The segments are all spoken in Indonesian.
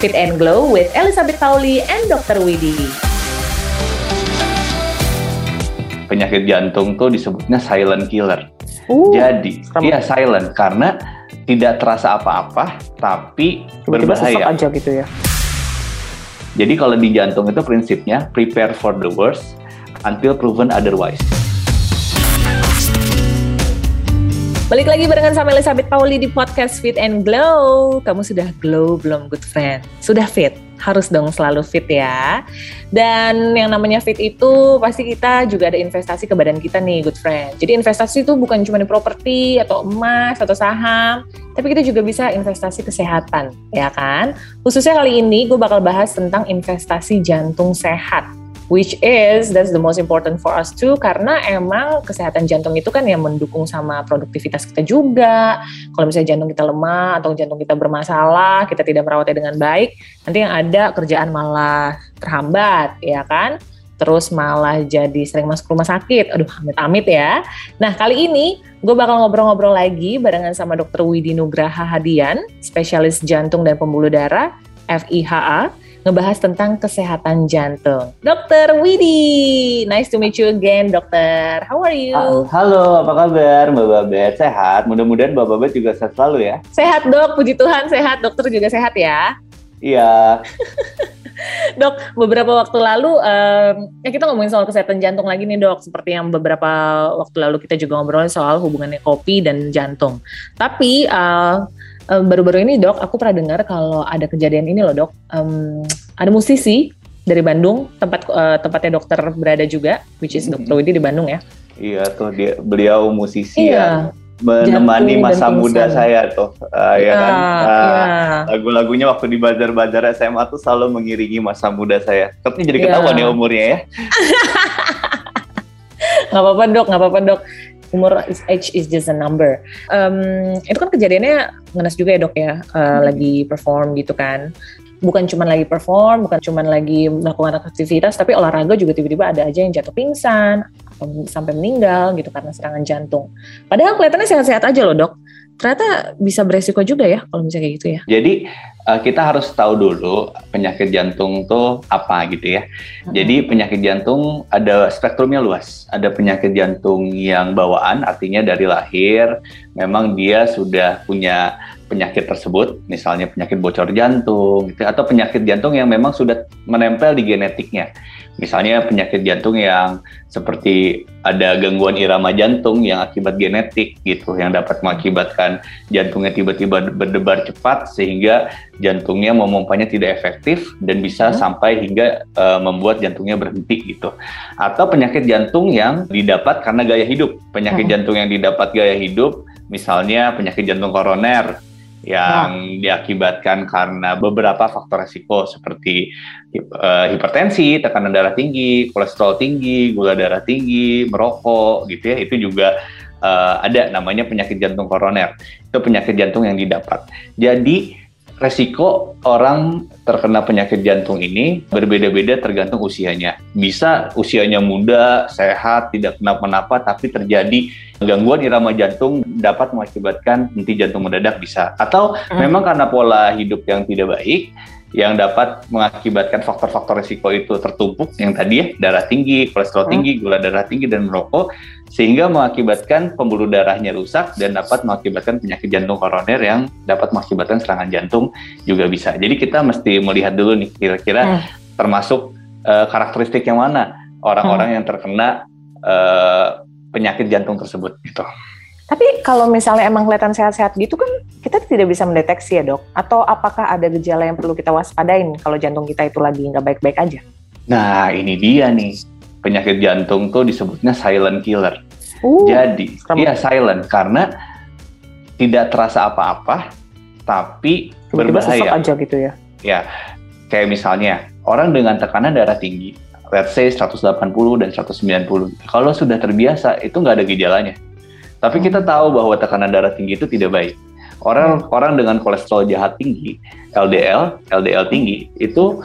Fit and Glow with Elizabeth Pauli and Dr. Widi. Penyakit jantung tuh disebutnya silent killer. Uh, Jadi, iya silent karena tidak terasa apa-apa, tapi tiba-tiba berbahaya. aja gitu ya. Jadi kalau di jantung itu prinsipnya prepare for the worst until proven otherwise. Balik lagi barengan sama Elizabeth Pauli di podcast Fit and Glow. Kamu sudah glow belum good friend? Sudah fit? Harus dong selalu fit ya. Dan yang namanya fit itu pasti kita juga ada investasi ke badan kita nih good friend. Jadi investasi itu bukan cuma di properti atau emas atau saham, tapi kita juga bisa investasi kesehatan, ya kan? Khususnya kali ini gue bakal bahas tentang investasi jantung sehat which is that's the most important for us too karena emang kesehatan jantung itu kan yang mendukung sama produktivitas kita juga. Kalau misalnya jantung kita lemah atau jantung kita bermasalah kita tidak merawatnya dengan baik nanti yang ada kerjaan malah terhambat ya kan? Terus malah jadi sering masuk rumah sakit. Aduh amit-amit ya. Nah kali ini gue bakal ngobrol-ngobrol lagi barengan sama dokter Widi Nugraha Hadian spesialis jantung dan pembuluh darah FIHA ngebahas tentang kesehatan jantung. Dokter Widi, nice to meet you again, dokter. How are you? Halo, apa kabar Mbak Babet? Sehat? Mudah-mudahan Mbak Babet juga sehat selalu ya. Sehat dok, puji Tuhan sehat. Dokter juga sehat ya. Iya, Dok, beberapa waktu lalu, em, ya kita ngomongin soal kesehatan jantung lagi nih dok. Seperti yang beberapa waktu lalu kita juga ngobrolin soal hubungannya kopi dan jantung. Tapi eh, baru-baru ini dok, aku pernah dengar kalau ada kejadian ini loh dok. Em, ada musisi dari Bandung, tempat eh, tempatnya dokter berada juga, which is dokter Widi di Bandung ya. iya tuh dia beliau musisi Iya. yang menemani Jantung masa muda saya tuh, Ah, ya kan? Ah, iya. Lagu-lagunya waktu di bazar-bazar SMA tuh selalu mengiringi masa muda saya. Tapi jadi Iya. ketahuan ya umurnya ya. nggak apa-apa dok, nggak apa-apa dok. Umur is age is just a number. Em, itu kan kejadiannya ngenes juga ya dok ya, eh, lagi perform gitu kan. Bukan cuma lagi perform, bukan cuma lagi melakukan aktivitas, tapi olahraga juga tiba-tiba ada aja yang jatuh pingsan, atau sampai meninggal gitu karena serangan jantung. Padahal kelihatannya sehat-sehat aja loh dok. Ternyata bisa beresiko juga ya kalau misalnya kayak gitu ya. Jadi eh, kita harus tahu dulu penyakit jantung tuh apa gitu ya. Jadi penyakit jantung ada spektrumnya luas. Ada penyakit jantung yang bawaan, artinya dari lahir memang dia sudah punya penyakit tersebut, misalnya penyakit bocor jantung, gitu, atau penyakit jantung yang memang sudah menempel di genetiknya. Misalnya penyakit jantung yang seperti ada gangguan irama jantung yang akibat genetik gitu, yang dapat mengakibatkan jantungnya tiba-tiba berdebar cepat sehingga jantungnya memompanya tidak efektif dan bisa Hmm. sampai hingga eh, membuat jantungnya berhenti gitu. Atau penyakit jantung yang didapat karena gaya hidup. Penyakit Hmm. jantung yang didapat gaya hidup misalnya penyakit jantung koroner yang diakibatkan karena beberapa faktor resiko seperti eh, hipertensi, tekanan darah tinggi, kolesterol tinggi, gula darah tinggi, merokok gitu ya. Itu juga eh, ada namanya penyakit jantung koroner. Itu penyakit jantung yang didapat. Jadi resiko orang terkena penyakit jantung ini berbeda-beda tergantung usianya. Bisa usianya muda, sehat, tidak kenapa-napa, tapi terjadi gangguan irama jantung dapat mengakibatkan henti jantung mendadak bisa. Atau Hmm. memang karena pola hidup yang tidak baik, yang dapat mengakibatkan faktor-faktor risiko itu tertumpuk yang tadi ya darah tinggi, kolesterol Hmm. tinggi, gula darah tinggi dan merokok sehingga mengakibatkan pembuluh darahnya rusak dan dapat mengakibatkan penyakit jantung koroner yang dapat mengakibatkan serangan jantung juga bisa. Jadi kita mesti melihat dulu nih kira-kira Hmm. termasuk eh, karakteristik yang mana orang-orang yang terkena eh, penyakit jantung tersebut gitu. Tapi kalau misalnya emang kelihatan sehat-sehat gitu kan kita tidak bisa mendeteksi ya dok? Atau apakah ada gejala yang perlu kita waspadain kalau jantung kita itu lagi nggak baik-baik aja? Nah ini dia nih penyakit jantung tuh disebutnya silent killer. Uh, Jadi, iya silent karena tidak terasa apa-apa, tapi tiba-tiba berbahaya. aja gitu ya? Ya, kayak misalnya orang dengan tekanan darah tinggi, let's say 180 dan 190. Kalau sudah terbiasa, itu nggak ada gejalanya. Tapi kita tahu bahwa tekanan darah tinggi itu tidak baik. Orang orang dengan kolesterol jahat tinggi, LDL, LDL tinggi, itu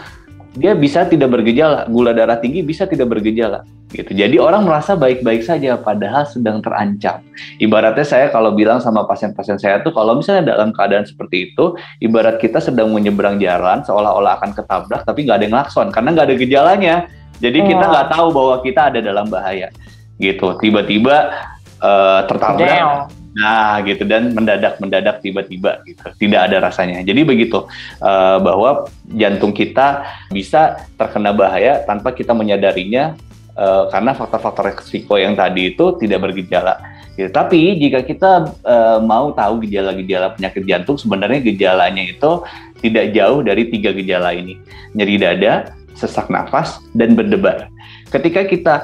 dia bisa tidak bergejala, gula darah tinggi bisa tidak bergejala gitu. Jadi orang merasa baik-baik saja padahal sedang terancam. Ibaratnya saya kalau bilang sama pasien-pasien saya tuh kalau misalnya dalam keadaan seperti itu, ibarat kita sedang menyeberang jalan seolah-olah akan ketabrak tapi nggak ada yang lakson karena nggak ada gejalanya. Jadi kita oh. nggak tahu bahwa kita ada dalam bahaya gitu. Tiba-tiba uh, tertabrak. Nah, gitu dan mendadak-mendadak tiba-tiba gitu. Tidak ada rasanya. Jadi begitu uh, bahwa jantung kita bisa terkena bahaya tanpa kita menyadarinya uh, karena faktor-faktor risiko yang tadi itu tidak bergejala. Gitu. Tapi jika kita uh, mau tahu gejala-gejala penyakit jantung, sebenarnya gejalanya itu tidak jauh dari tiga gejala ini: nyeri dada, sesak nafas, dan berdebar. Ketika kita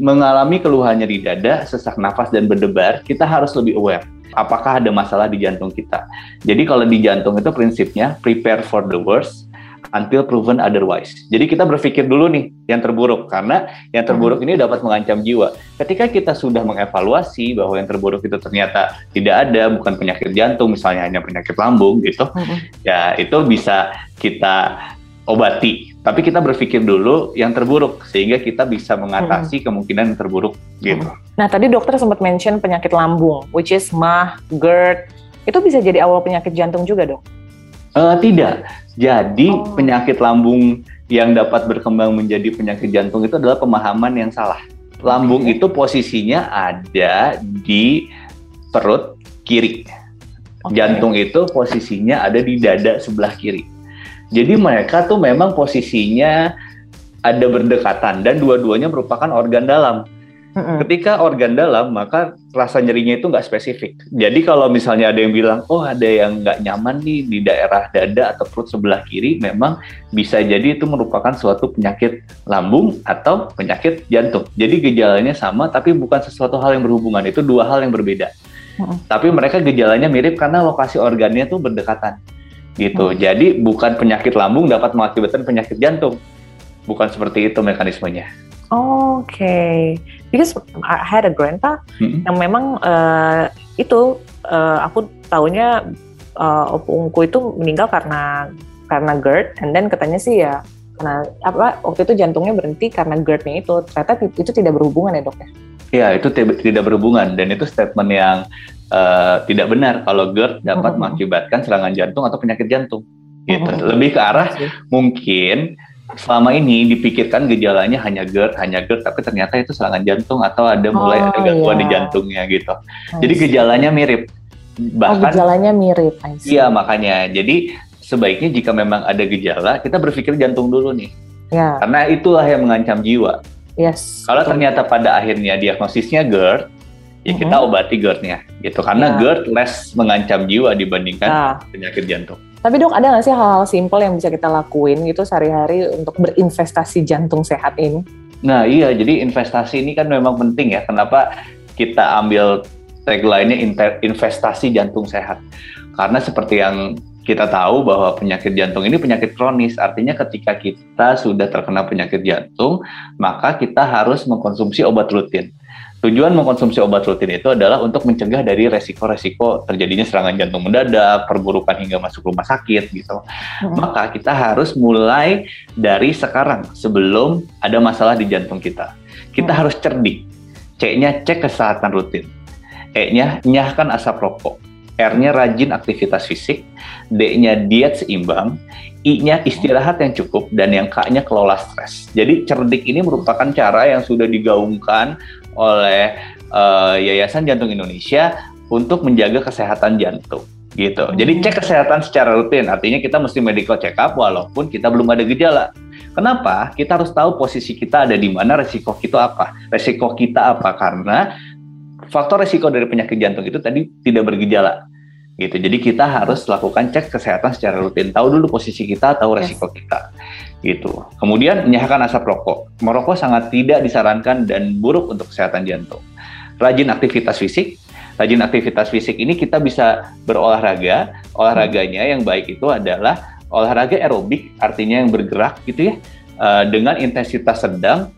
mengalami keluhan nyeri dada, sesak nafas, dan berdebar, kita harus lebih aware. Apakah ada masalah di jantung kita? Jadi kalau di jantung itu prinsipnya prepare for the worst until proven otherwise. Jadi kita berpikir dulu nih yang terburuk karena yang terburuk ini dapat mengancam jiwa. Ketika kita sudah mengevaluasi bahwa yang terburuk itu ternyata tidak ada, bukan penyakit jantung, misalnya hanya penyakit lambung gitu, ya itu bisa kita obati tapi kita berpikir dulu yang terburuk sehingga kita bisa mengatasi hmm. kemungkinan yang terburuk gitu. Nah tadi dokter sempat mention penyakit lambung, which is mah, GERD, itu bisa jadi awal penyakit jantung juga dok? Uh, tidak. Jadi oh. penyakit lambung yang dapat berkembang menjadi penyakit jantung itu adalah pemahaman yang salah. Lambung okay. itu posisinya ada di perut kiri. Okay. Jantung itu posisinya ada di dada sebelah kiri. Jadi mereka tuh memang posisinya ada berdekatan dan dua-duanya merupakan organ dalam. Ketika organ dalam, maka rasa nyerinya itu nggak spesifik. Jadi kalau misalnya ada yang bilang, oh ada yang nggak nyaman nih di daerah dada atau perut sebelah kiri, memang bisa jadi itu merupakan suatu penyakit lambung atau penyakit jantung. Jadi gejalanya sama, tapi bukan sesuatu hal yang berhubungan. Itu dua hal yang berbeda. Tapi mereka gejalanya mirip karena lokasi organnya tuh berdekatan gitu. Hmm. Jadi bukan penyakit lambung dapat mengakibatkan penyakit jantung. Bukan seperti itu mekanismenya. Oke, okay. because I had a grandpa hmm. yang memang uh, itu uh, aku tahunya uh, opungku itu meninggal karena karena GERD, and then katanya sih ya karena apa waktu itu jantungnya berhenti karena GERD-nya itu ternyata itu tidak berhubungan ya dok ya? Iya itu tidak berhubungan dan itu statement yang uh, tidak benar kalau GERD dapat hmm. mengakibatkan serangan jantung atau penyakit jantung. Gitu. Hmm. Lebih ke arah mungkin selama ini dipikirkan gejalanya hanya GERD, hanya GERD, tapi ternyata itu serangan jantung atau ada mulai oh, ada gangguan iya. di jantungnya gitu. Jadi gejalanya mirip. Bahkan oh, gejalanya mirip. Iya makanya. Jadi sebaiknya jika memang ada gejala, kita berpikir jantung dulu nih. Ya. Karena itulah yang mengancam jiwa. Yes. Kalau ternyata pada akhirnya diagnosisnya GERD, ya kita mm-hmm. obati GERD-nya gitu karena yeah. GERD less mengancam jiwa dibandingkan nah. penyakit jantung. Tapi dok ada nggak sih hal-hal simpel yang bisa kita lakuin gitu sehari-hari untuk berinvestasi jantung sehat ini? Nah iya jadi investasi ini kan memang penting ya. Kenapa kita ambil tagline-nya investasi jantung sehat? Karena seperti yang kita tahu bahwa penyakit jantung ini penyakit kronis, artinya ketika kita sudah terkena penyakit jantung, maka kita harus mengkonsumsi obat rutin. Tujuan mengkonsumsi obat rutin itu adalah untuk mencegah dari resiko-resiko terjadinya serangan jantung mendadak, perburukan hingga masuk rumah sakit gitu. Hmm. Maka kita harus mulai dari sekarang sebelum ada masalah di jantung kita. Kita hmm. harus cerdik. C-nya cek kesehatan rutin. E-nya nyahkan asap rokok. R-nya rajin aktivitas fisik. D-nya diet seimbang. I-nya istirahat yang cukup dan yang K-nya kelola stres. Jadi cerdik ini merupakan cara yang sudah digaungkan oleh uh, Yayasan Jantung Indonesia untuk menjaga kesehatan jantung gitu. Jadi cek kesehatan secara rutin, artinya kita mesti medical check up walaupun kita belum ada gejala. Kenapa? Kita harus tahu posisi kita ada di mana, resiko kita apa. Resiko kita apa? Karena faktor resiko dari penyakit jantung itu tadi tidak bergejala. Gitu. Jadi kita harus lakukan cek kesehatan secara rutin, tahu dulu posisi kita, tahu resiko yes. kita gitu. Kemudian menyahkan asap rokok. Merokok sangat tidak disarankan dan buruk untuk kesehatan jantung. Rajin aktivitas fisik. Rajin aktivitas fisik ini kita bisa berolahraga. Olahraganya yang baik itu adalah olahraga aerobik, artinya yang bergerak gitu ya, eh, dengan intensitas sedang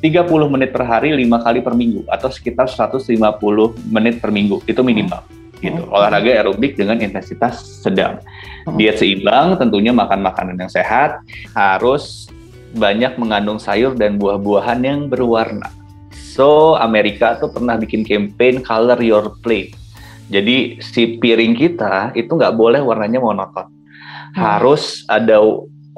30 menit per hari, 5 kali per minggu, atau sekitar 150 menit per minggu, itu minimal gitu. Oh. Olahraga aerobik dengan intensitas sedang. Oh. Diet seimbang, tentunya makan makanan yang sehat, harus banyak mengandung sayur dan buah-buahan yang berwarna. So, Amerika tuh pernah bikin campaign Color Your Plate. Jadi, si piring kita itu nggak boleh warnanya monoton. Hmm. Harus ada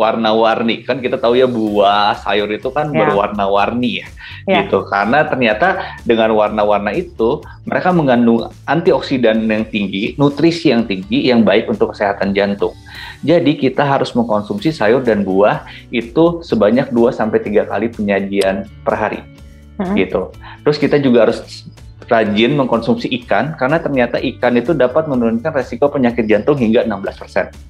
warna-warni. Kan kita tahu ya buah sayur itu kan ya. berwarna-warni ya, ya. Gitu. Karena ternyata dengan warna-warna itu mereka mengandung antioksidan yang tinggi nutrisi yang tinggi yang baik untuk kesehatan jantung. Jadi kita harus mengkonsumsi sayur dan buah itu sebanyak 2 sampai tiga kali penyajian per hari. Hmm. gitu. Terus kita juga harus rajin mengkonsumsi ikan karena ternyata ikan itu dapat menurunkan resiko penyakit jantung hingga 16%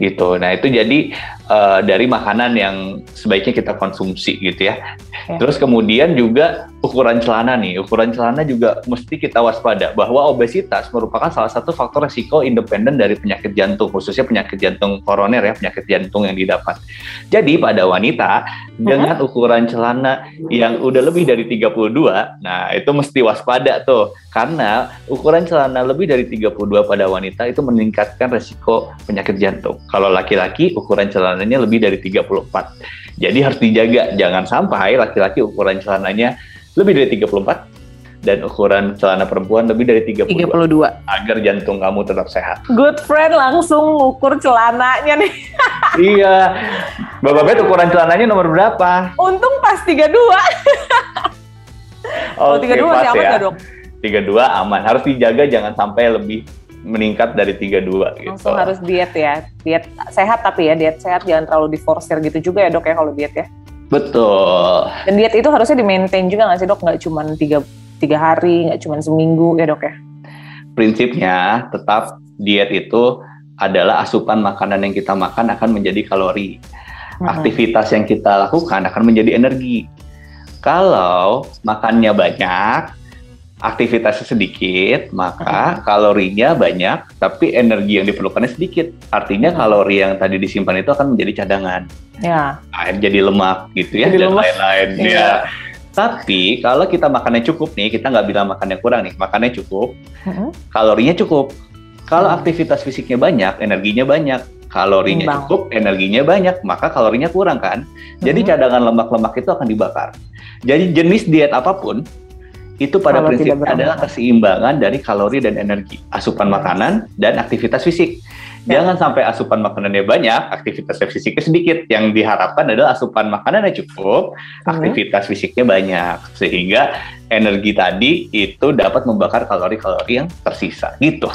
gitu. Nah itu jadi uh, dari makanan yang sebaiknya kita konsumsi gitu ya. ya. Terus kemudian juga ukuran celana nih, ukuran celana juga mesti kita waspada bahwa obesitas merupakan salah satu faktor resiko independen dari penyakit jantung, khususnya penyakit jantung koroner ya, penyakit jantung yang didapat. Jadi pada wanita dengan ukuran celana yang udah lebih dari 32, nah itu mesti waspada tuh karena ukuran celana lebih dari 32 pada wanita itu meningkatkan resiko penyakit jantung. Kalau laki-laki ukuran celananya lebih dari 34. Jadi harus dijaga jangan sampai laki-laki ukuran celananya lebih dari 34 dan ukuran celana perempuan lebih dari 32, 32 agar jantung kamu tetap sehat. Good friend langsung ukur celananya nih. iya. Bapak Bet ukuran celananya nomor berapa? Untung pas 32. oh, 32 masih aman ya. dok? 32 aman. Harus dijaga jangan sampai lebih meningkat dari 32 gitu. Langsung harus diet ya. Diet sehat tapi ya, diet sehat jangan terlalu diforsir gitu juga ya, Dok ya kalau diet ya. Betul. Dan diet itu harusnya di maintain juga nggak sih dok? Nggak cuma tiga, tiga hari, nggak cuma seminggu ya dok ya? Prinsipnya tetap diet itu adalah asupan makanan yang kita makan akan menjadi kalori. Aktivitas yang kita lakukan akan menjadi energi. Kalau makannya banyak, aktivitasnya sedikit, maka kalorinya banyak, tapi energi yang diperlukannya sedikit. Artinya kalori yang tadi disimpan itu akan menjadi cadangan. Ya. Air jadi lemak gitu ya jadi dan lain-lain. Ya. ya. Tapi kalau kita makannya cukup nih, kita nggak bilang makannya kurang nih, makannya cukup, uh-huh. kalorinya cukup. Kalau aktivitas fisiknya banyak, energinya banyak. Kalorinya Bang. cukup, energinya banyak, maka kalorinya kurang kan. Jadi cadangan lemak-lemak itu akan dibakar. Jadi jenis diet apa pun itu pada Kalau prinsipnya adalah keseimbangan dari kalori dan energi, asupan makanan dan aktivitas fisik. Ya. Jangan sampai asupan makanannya banyak, aktivitas fisiknya sedikit. Yang diharapkan adalah asupan makanannya cukup, hmm. aktivitas fisiknya banyak, sehingga energi tadi itu dapat membakar kalori-kalori yang tersisa, gitu.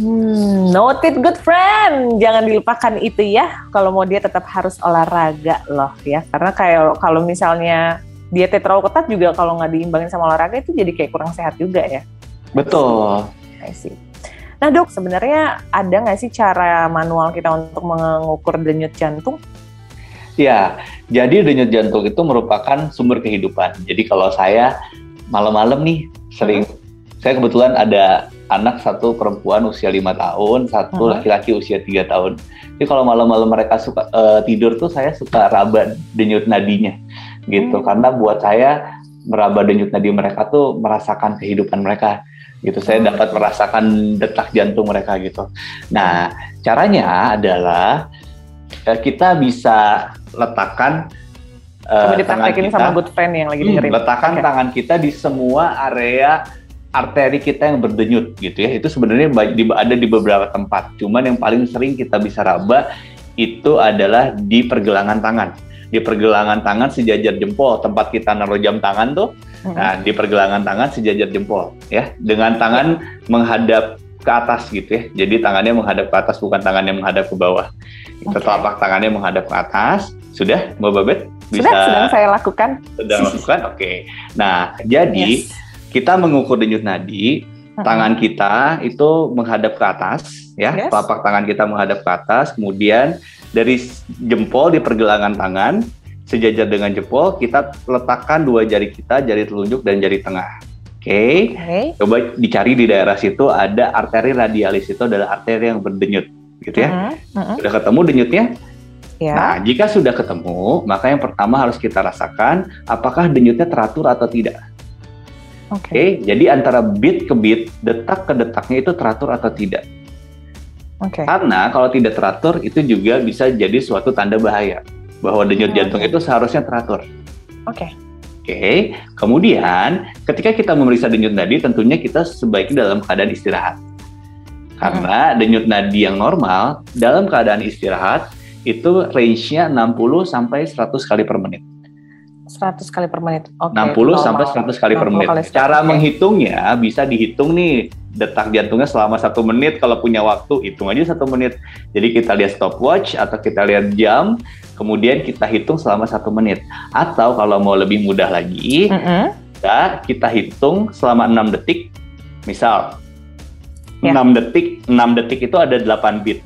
Hmm, noted good friend. Jangan dilupakan itu ya. Kalau mau dia tetap harus olahraga loh ya. Karena kayak kalau misalnya dietnya terlalu ketat juga kalau nggak diimbangin sama olahraga itu jadi kayak kurang sehat juga ya. Betul. I see. Nah dok, sebenarnya ada nggak sih cara manual kita untuk mengukur denyut jantung? Ya, jadi denyut jantung itu merupakan sumber kehidupan. Jadi kalau saya malam-malam nih sering, hmm. saya kebetulan ada anak satu perempuan usia lima tahun, satu hmm. laki-laki usia tiga tahun. Jadi kalau malam-malam mereka suka uh, tidur tuh saya suka raba denyut nadinya gitu hmm. karena buat saya meraba denyut nadi mereka tuh merasakan kehidupan mereka gitu saya hmm. dapat merasakan detak jantung mereka gitu nah caranya adalah eh, kita bisa letakkan uh, tangan kita sama good friend yang lagi dengerin. Hmm, letakkan okay. tangan kita di semua area arteri kita yang berdenyut gitu ya. Itu sebenarnya ada di beberapa tempat. Cuman yang paling sering kita bisa raba itu adalah di pergelangan tangan di pergelangan tangan sejajar jempol tempat kita naruh jam tangan tuh hmm. nah di pergelangan tangan sejajar jempol ya dengan tangan menghadap ke atas gitu ya jadi tangannya menghadap ke atas bukan tangannya menghadap ke bawah okay. telapak tangannya menghadap ke atas sudah mbak Babet bisa sudah sedang saya lakukan sedang lakukan oke okay. nah jadi yes. kita mengukur denyut nadi hmm. tangan kita itu menghadap ke atas ya yes. telapak tangan kita menghadap ke atas kemudian dari jempol di pergelangan tangan sejajar dengan jempol kita letakkan dua jari kita jari telunjuk dan jari tengah oke okay? okay. coba dicari di daerah situ ada arteri radialis itu adalah arteri yang berdenyut gitu ya uh -huh. Uh -huh. sudah ketemu denyutnya Ya. Nah, jika sudah ketemu, maka yang pertama harus kita rasakan apakah denyutnya teratur atau tidak. Oke. Okay. Okay, jadi antara beat ke beat, detak ke detaknya itu teratur atau tidak. Okay. Karena kalau tidak teratur itu juga bisa jadi suatu tanda bahaya. bahwa denyut jantung itu seharusnya teratur. Oke. Okay. Oke, okay. kemudian ketika kita memeriksa denyut nadi, tentunya kita sebaiknya dalam keadaan istirahat. Karena hmm. denyut nadi yang normal dalam keadaan istirahat itu range-nya 60 sampai 100 kali per menit. 100 kali per menit. Okay, 60 normal. sampai 100 kali per menit. Kali Cara okay. menghitungnya bisa dihitung nih detak jantungnya selama satu menit. Kalau punya waktu hitung aja satu menit. Jadi kita lihat stopwatch atau kita lihat jam, kemudian kita hitung selama satu menit. Atau kalau mau lebih mudah lagi, mm -hmm. kita, kita hitung selama enam detik. Misal ya. 6 detik, 6 detik itu ada 8 bit.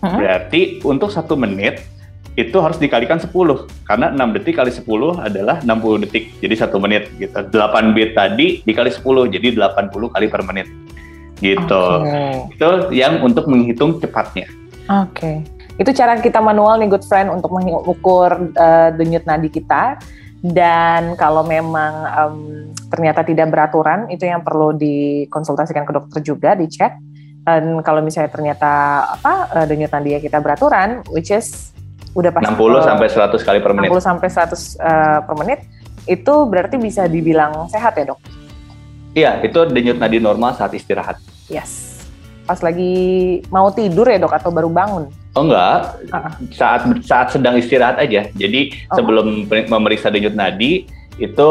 Mm -hmm. Berarti untuk satu menit itu harus dikalikan 10 karena 6 detik kali 10 adalah 60 detik. Jadi satu menit gitu. 8 bit tadi dikali 10 jadi 80 kali per menit. Gitu. Okay. itu yang untuk menghitung cepatnya. Oke. Okay. itu cara kita manual nih good friend untuk mengukur uh, denyut nadi kita. Dan kalau memang um, ternyata tidak beraturan itu yang perlu dikonsultasikan ke dokter juga dicek. Dan kalau misalnya ternyata apa uh, denyut nadi kita beraturan which is udah pasti 60 uh, sampai 100 kali per menit. 60 sampai 100 uh, per menit itu berarti bisa dibilang sehat ya, Dok? Iya, itu denyut nadi normal saat istirahat. Yes. Pas lagi mau tidur ya, Dok, atau baru bangun? Oh enggak, uh -uh. saat saat sedang istirahat aja. Jadi oh. sebelum memeriksa denyut nadi itu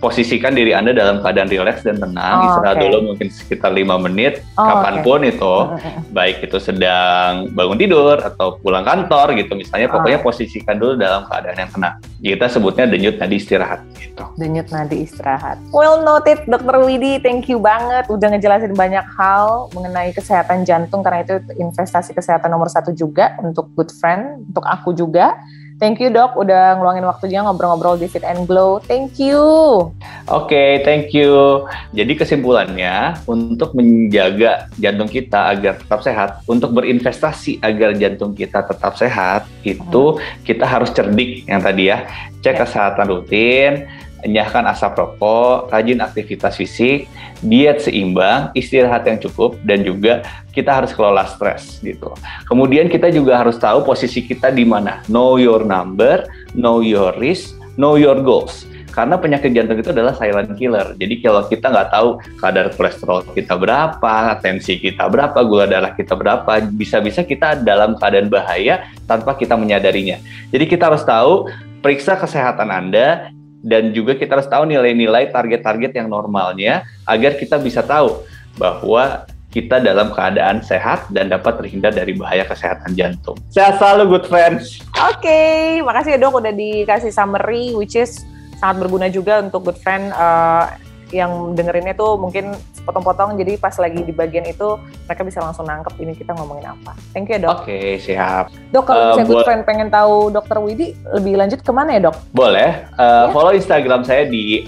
posisikan diri Anda dalam keadaan rileks dan tenang, oh, istirahat okay. dulu mungkin sekitar lima menit, oh, kapan pun okay. itu, baik itu sedang bangun tidur atau pulang kantor gitu, misalnya oh. pokoknya posisikan dulu dalam keadaan yang tenang. Kita sebutnya denyut nadi istirahat gitu. Denyut nadi istirahat. Well noted, Dokter Widi, thank you banget udah ngejelasin banyak hal mengenai kesehatan jantung karena itu investasi kesehatan nomor satu juga untuk good friend, untuk aku juga. Thank you dok, udah ngeluangin waktunya ngobrol-ngobrol di Fit and Glow. Thank you. Oke, okay, thank you. Jadi kesimpulannya, untuk menjaga jantung kita agar tetap sehat, untuk berinvestasi agar jantung kita tetap sehat, itu hmm. kita harus cerdik yang tadi ya. Cek ya. kesehatan rutin, enyahkan asap rokok, rajin aktivitas fisik, diet seimbang, istirahat yang cukup, dan juga kita harus kelola stres gitu. Kemudian kita juga harus tahu posisi kita di mana. Know your number, know your risk, know your goals. Karena penyakit jantung itu adalah silent killer. Jadi kalau kita nggak tahu kadar kolesterol kita berapa, tensi kita berapa, gula darah kita berapa, bisa-bisa kita dalam keadaan bahaya tanpa kita menyadarinya. Jadi kita harus tahu periksa kesehatan Anda, dan juga kita harus tahu nilai-nilai target-target yang normalnya agar kita bisa tahu bahwa kita dalam keadaan sehat dan dapat terhindar dari bahaya kesehatan jantung. Sehat selalu, good friends. Oke, okay, makasih ya dok udah dikasih summary, which is sangat berguna juga untuk good friend uh, yang dengerinnya tuh mungkin potong-potong jadi pas lagi di bagian itu mereka bisa langsung nangkep ini kita ngomongin apa. Thank you ya dok. Oke okay, siap. Dok kalau uh, misalnya good friend pengen tahu dokter Widi lebih lanjut ke mana ya dok? Boleh. Uh, ya? Follow Instagram saya di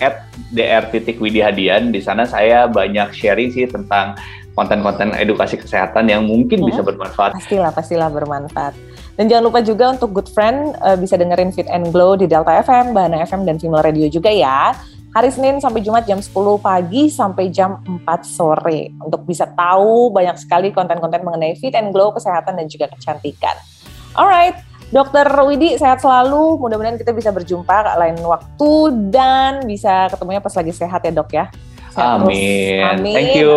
@dr.widihadian. Di sana saya banyak sharing sih tentang konten-konten edukasi kesehatan yang mungkin hmm. bisa bermanfaat. Pastilah, pastilah bermanfaat. Dan jangan lupa juga untuk good friend uh, bisa dengerin Fit and Glow di Delta FM, Bahana FM, dan Female Radio juga ya hari Senin sampai Jumat jam 10 pagi sampai jam 4 sore untuk bisa tahu banyak sekali konten-konten mengenai fit and glow, kesehatan dan juga kecantikan. Alright, Dokter Widi sehat selalu. Mudah-mudahan kita bisa berjumpa lain waktu dan bisa ketemunya pas lagi sehat ya dok ya. Sehat Amin. Amin. Thank you.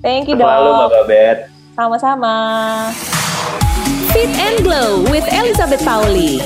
Thank you dok. Selalu Mbak Bet. Sama-sama. Fit and Glow with Elizabeth Pauli.